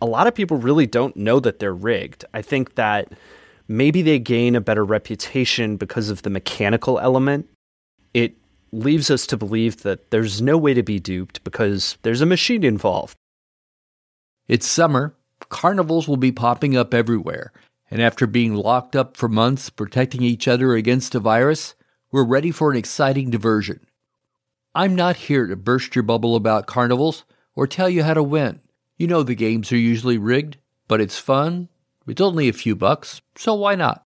a lot of people really don't know that they're rigged. I think that maybe they gain a better reputation because of the mechanical element. It leaves us to believe that there's no way to be duped because there's a machine involved. It's summer. Carnivals will be popping up everywhere. And after being locked up for months protecting each other against a virus, we're ready for an exciting diversion. I'm not here to burst your bubble about carnivals or tell you how to win. You know the games are usually rigged, but it's fun. It's only a few bucks, so why not?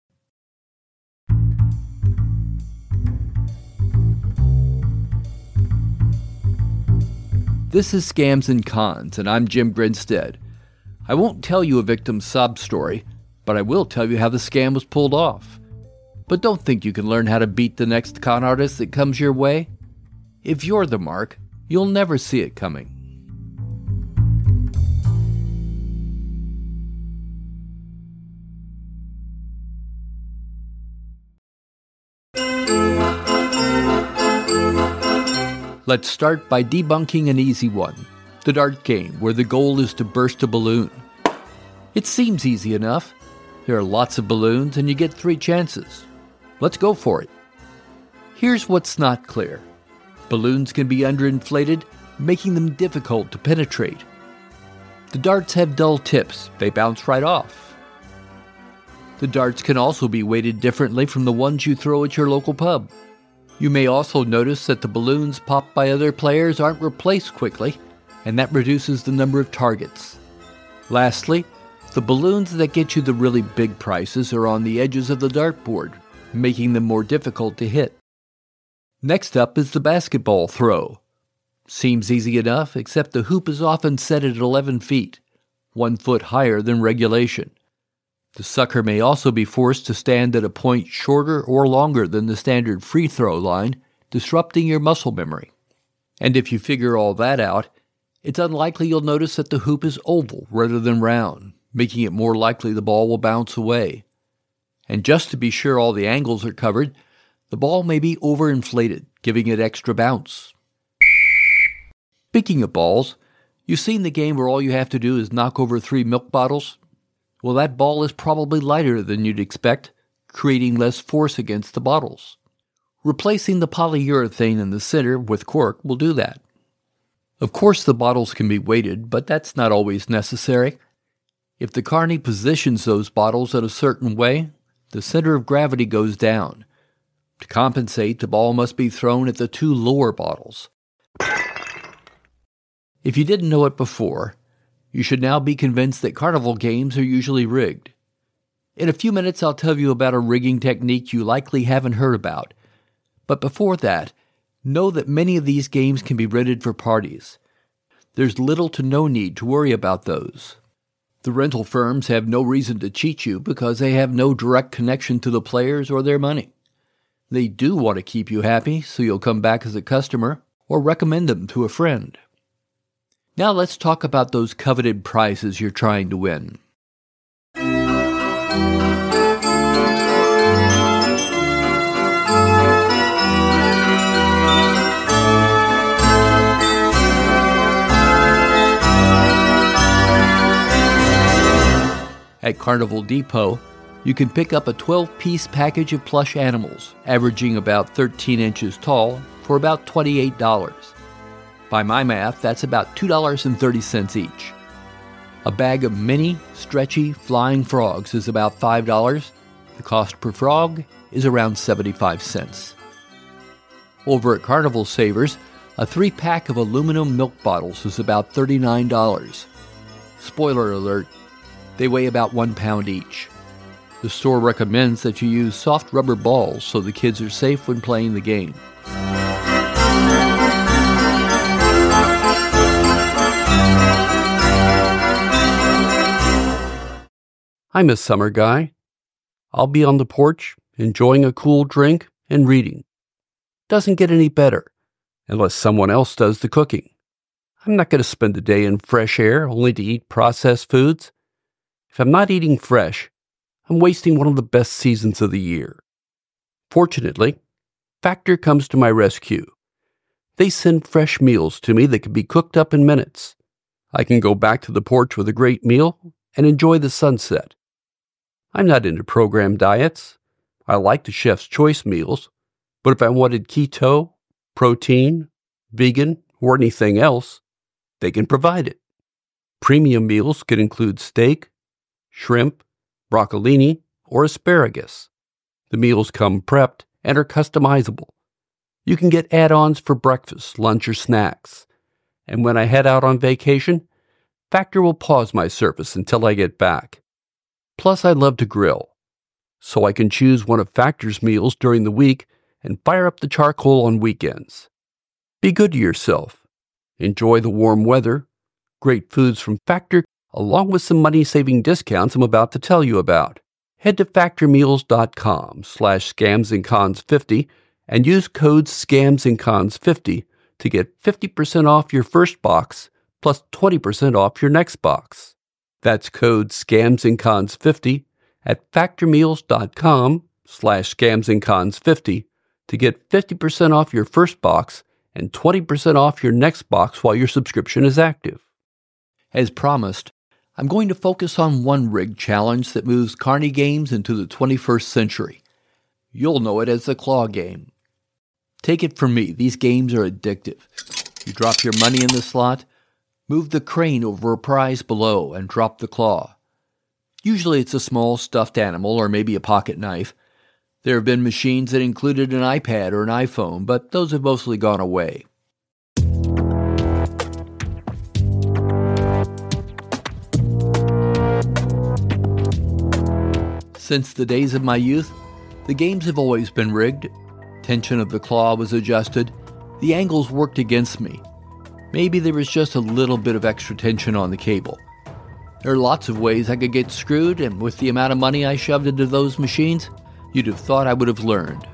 This is Scams and Cons, and I'm Jim Grinstead. I won't tell you a victim's sob story, but I will tell you how the scam was pulled off. But don't think you can learn how to beat the next con artist that comes your way. If you're the mark, you'll never see it coming. Let's start by debunking an easy one the dart game, where the goal is to burst a balloon. It seems easy enough. There are lots of balloons, and you get three chances. Let's go for it. Here's what's not clear balloons can be underinflated, making them difficult to penetrate. The darts have dull tips, they bounce right off. The darts can also be weighted differently from the ones you throw at your local pub. You may also notice that the balloons popped by other players aren't replaced quickly, and that reduces the number of targets. Lastly, the balloons that get you the really big prizes are on the edges of the dartboard, making them more difficult to hit. Next up is the basketball throw. Seems easy enough, except the hoop is often set at 11 feet, one foot higher than regulation. The sucker may also be forced to stand at a point shorter or longer than the standard free throw line, disrupting your muscle memory. And if you figure all that out, it's unlikely you'll notice that the hoop is oval rather than round, making it more likely the ball will bounce away. And just to be sure all the angles are covered, the ball may be overinflated, giving it extra bounce. Speaking of balls, you've seen the game where all you have to do is knock over three milk bottles well, that ball is probably lighter than you'd expect, creating less force against the bottles. Replacing the polyurethane in the center with cork will do that. Of course, the bottles can be weighted, but that's not always necessary. If the carney positions those bottles in a certain way, the center of gravity goes down. To compensate, the ball must be thrown at the two lower bottles. If you didn't know it before, you should now be convinced that carnival games are usually rigged. In a few minutes, I'll tell you about a rigging technique you likely haven't heard about. But before that, know that many of these games can be rented for parties. There's little to no need to worry about those. The rental firms have no reason to cheat you because they have no direct connection to the players or their money. They do want to keep you happy, so you'll come back as a customer or recommend them to a friend. Now let's talk about those coveted prizes you're trying to win. At Carnival Depot, you can pick up a 12 piece package of plush animals, averaging about 13 inches tall, for about $28. By my math, that's about $2.30 each. A bag of mini, stretchy, flying frogs is about $5. The cost per frog is around 75 cents. Over at Carnival Savers, a three pack of aluminum milk bottles is about $39. Spoiler alert, they weigh about one pound each. The store recommends that you use soft rubber balls so the kids are safe when playing the game. I'm a summer guy. I'll be on the porch, enjoying a cool drink and reading. Doesn't get any better, unless someone else does the cooking. I'm not going to spend a day in fresh air only to eat processed foods. If I'm not eating fresh, I'm wasting one of the best seasons of the year. Fortunately, Factor comes to my rescue. They send fresh meals to me that can be cooked up in minutes. I can go back to the porch with a great meal and enjoy the sunset. I'm not into program diets. I like the chef's choice meals, but if I wanted keto, protein, vegan, or anything else, they can provide it. Premium meals could include steak, shrimp, broccolini, or asparagus. The meals come prepped and are customizable. You can get add ons for breakfast, lunch, or snacks. And when I head out on vacation, Factor will pause my service until I get back. Plus, I love to grill, so I can choose one of Factor's meals during the week and fire up the charcoal on weekends. Be good to yourself. Enjoy the warm weather, great foods from Factor, along with some money-saving discounts I'm about to tell you about. Head to factormeals.com slash scamsandcons50 and use code scamsandcons50 to get 50% off your first box plus 20% off your next box. That's code scamsandcons50 at factormeals.com slash scamsandcons50 to get 50% off your first box and 20% off your next box while your subscription is active. As promised, I'm going to focus on one rig challenge that moves carny games into the 21st century. You'll know it as the claw game. Take it from me, these games are addictive. You drop your money in the slot, move the crane over a prize below, and drop the claw. Usually it's a small stuffed animal or maybe a pocket knife. There have been machines that included an iPad or an iPhone, but those have mostly gone away. Since the days of my youth, the games have always been rigged. Tension of the claw was adjusted. The angles worked against me. Maybe there was just a little bit of extra tension on the cable. There are lots of ways I could get screwed, and with the amount of money I shoved into those machines, you'd have thought I would have learned.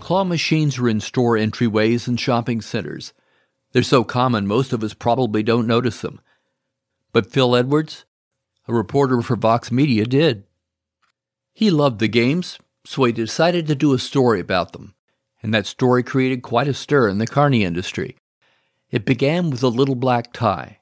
Claw machines are in store entryways and shopping centers. They're so common, most of us probably don't notice them. But Phil Edwards, a reporter for Vox Media, did. He loved the games, so he decided to do a story about them, and that story created quite a stir in the carny industry. It began with a little black tie,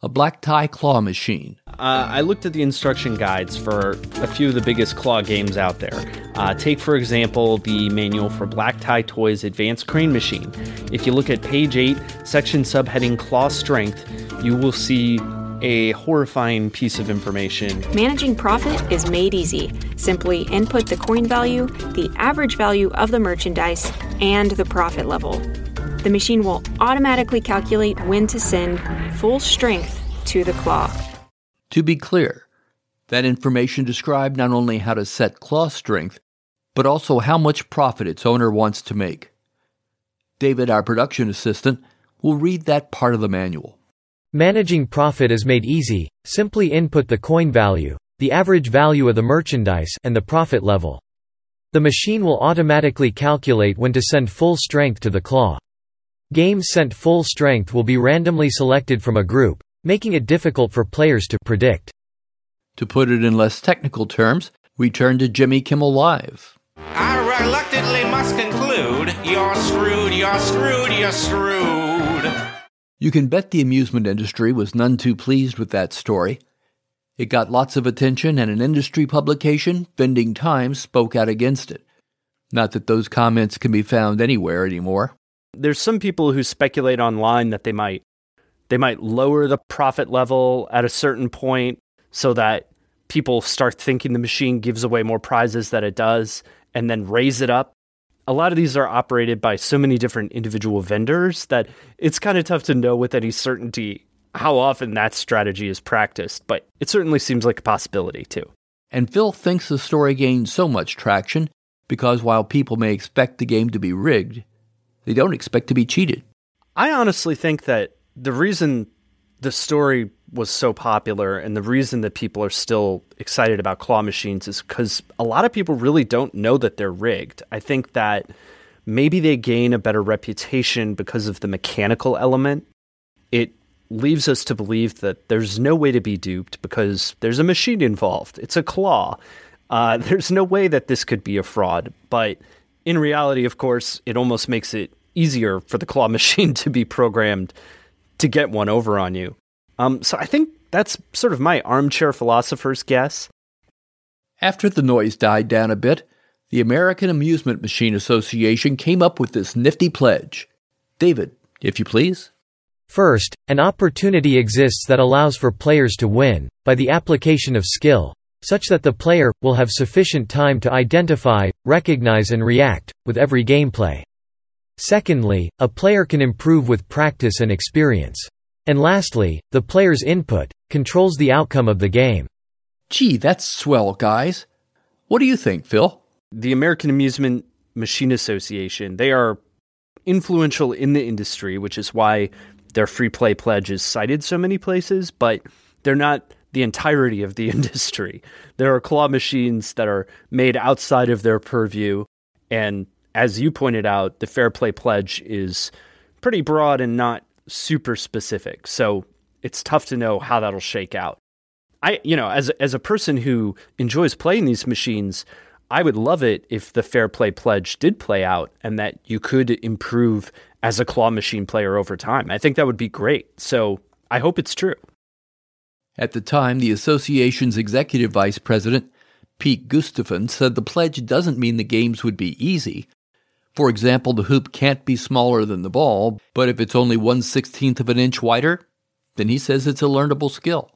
a black tie claw machine. Uh, I looked at the instruction guides for a few of the biggest claw games out there. Uh, take, for example, the manual for Black Tie Toys Advanced Crane Machine. If you look at page 8, section subheading Claw Strength, you will see a horrifying piece of information. Managing profit is made easy. Simply input the coin value, the average value of the merchandise, and the profit level. The machine will automatically calculate when to send full strength to the claw. To be clear, that information described not only how to set claw strength, but also how much profit its owner wants to make. David, our production assistant, will read that part of the manual. Managing profit is made easy, simply input the coin value, the average value of the merchandise, and the profit level. The machine will automatically calculate when to send full strength to the claw. Games sent full strength will be randomly selected from a group, making it difficult for players to predict. To put it in less technical terms, we turn to Jimmy Kimmel Live. I reluctantly must conclude you're screwed, you're screwed, you're screwed. You can bet the amusement industry was none too pleased with that story. It got lots of attention, and an industry publication, Vending Times, spoke out against it. Not that those comments can be found anywhere anymore. There's some people who speculate online that they might they might lower the profit level at a certain point so that people start thinking the machine gives away more prizes than it does and then raise it up a lot of these are operated by so many different individual vendors that it's kind of tough to know with any certainty how often that strategy is practiced, but it certainly seems like a possibility too. And Phil thinks the story gained so much traction because while people may expect the game to be rigged, they don't expect to be cheated. I honestly think that the reason the story was so popular and the reason that people are still excited about claw machines is because a lot of people really don't know that they're rigged. I think that maybe they gain a better reputation because of the mechanical element. It leaves us to believe that there's no way to be duped because there's a machine involved. It's a claw. Uh, there's no way that this could be a fraud. But in reality, of course, it almost makes it easier for the claw machine to be programmed to get one over on you. Um, so I think that's sort of my armchair philosopher's guess. After the noise died down a bit, the American Amusement Machine Association came up with this nifty pledge. David, if you please. First, an opportunity exists that allows for players to win, by the application of skill, such that the player will have sufficient time to identify, recognize and react, with every gameplay. Secondly, a player can improve with practice and experience. And lastly, the player's input controls the outcome of the game. Gee, that's swell, guys. What do you think, Phil? The American Amusement Machine Association, they are influential in the industry, which is why their fair play pledge is cited so many places, but they're not the entirety of the industry. There are claw machines that are made outside of their purview. And as you pointed out, the fair play pledge is pretty broad and not super specific. So it's tough to know how that'll shake out. I, you know, as as a person who enjoys playing these machines, I would love it if the fair play pledge did play out and that you could improve as a claw machine player over time. I think that would be great. So I hope it's true. At the time, the association's executive vice president, Pete Gustafson, said the pledge doesn't mean the games would be easy. For example, the hoop can't be smaller than the ball, but if it's only one sixteenth of an inch wider, then he says it's a learnable skill.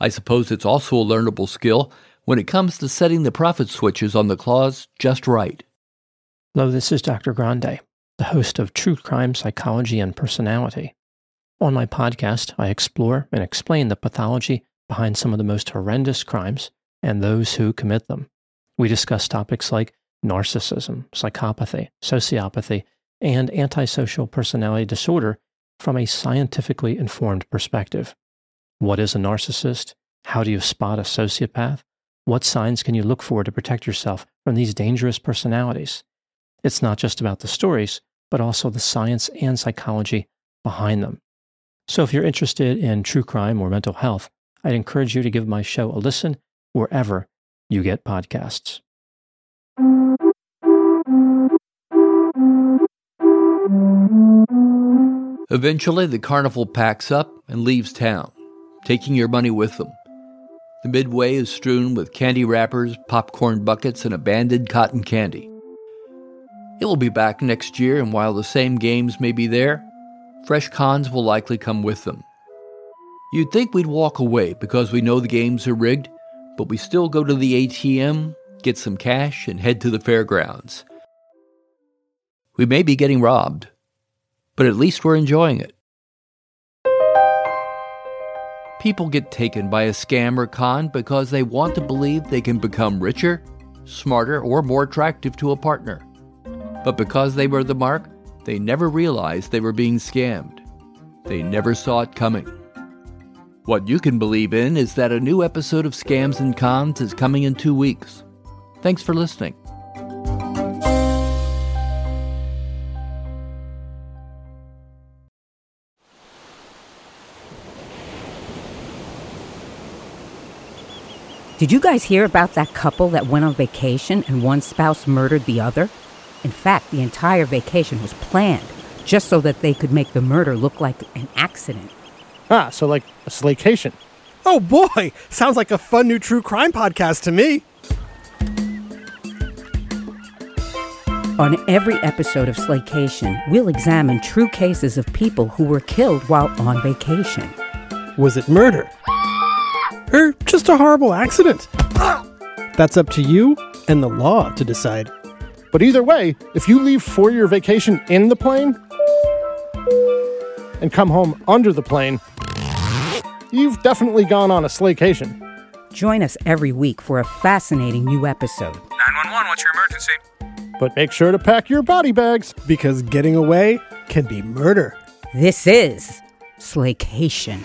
I suppose it's also a learnable skill when it comes to setting the profit switches on the claws just right. Hello, this is Dr. Grande the host of True Crime Psychology and Personality. On my podcast, I explore and explain the pathology behind some of the most horrendous crimes and those who commit them. We discuss topics like narcissism, psychopathy, sociopathy, and antisocial personality disorder from a scientifically informed perspective. What is a narcissist? How do you spot a sociopath? What signs can you look for to protect yourself from these dangerous personalities? It's not just about the stories, but also the science and psychology behind them. So if you're interested in true crime or mental health, I'd encourage you to give my show a listen wherever you get podcasts. Eventually, the carnival packs up and leaves town, taking your money with them. The midway is strewn with candy wrappers, popcorn buckets, and abandoned cotton candy. It will be back next year, and while the same games may be there, fresh cons will likely come with them. You'd think we'd walk away because we know the games are rigged, but we still go to the ATM, get some cash, and head to the fairgrounds. We may be getting robbed, but at least we're enjoying it. People get taken by a scam or con because they want to believe they can become richer, smarter, or more attractive to a partner. But because they were the mark, they never realized they were being scammed. They never saw it coming. What you can believe in is that a new episode of Scams and Cons is coming in two weeks. Thanks for listening. Did you guys hear about that couple that went on vacation and one spouse murdered the other? In fact, the entire vacation was planned just so that they could make the murder look like an accident. Ah, so like a slaycation. Oh boy, sounds like a fun new true crime podcast to me. On every episode of Slaycation, we'll examine true cases of people who were killed while on vacation. Was it murder? Or just a horrible accident? That's up to you and the law to decide. But either way, if you leave for your vacation in the plane and come home under the plane, you've definitely gone on a slaycation. Join us every week for a fascinating new episode. 911, what's your emergency? But make sure to pack your body bags. Because getting away can be murder. This is Slaycation.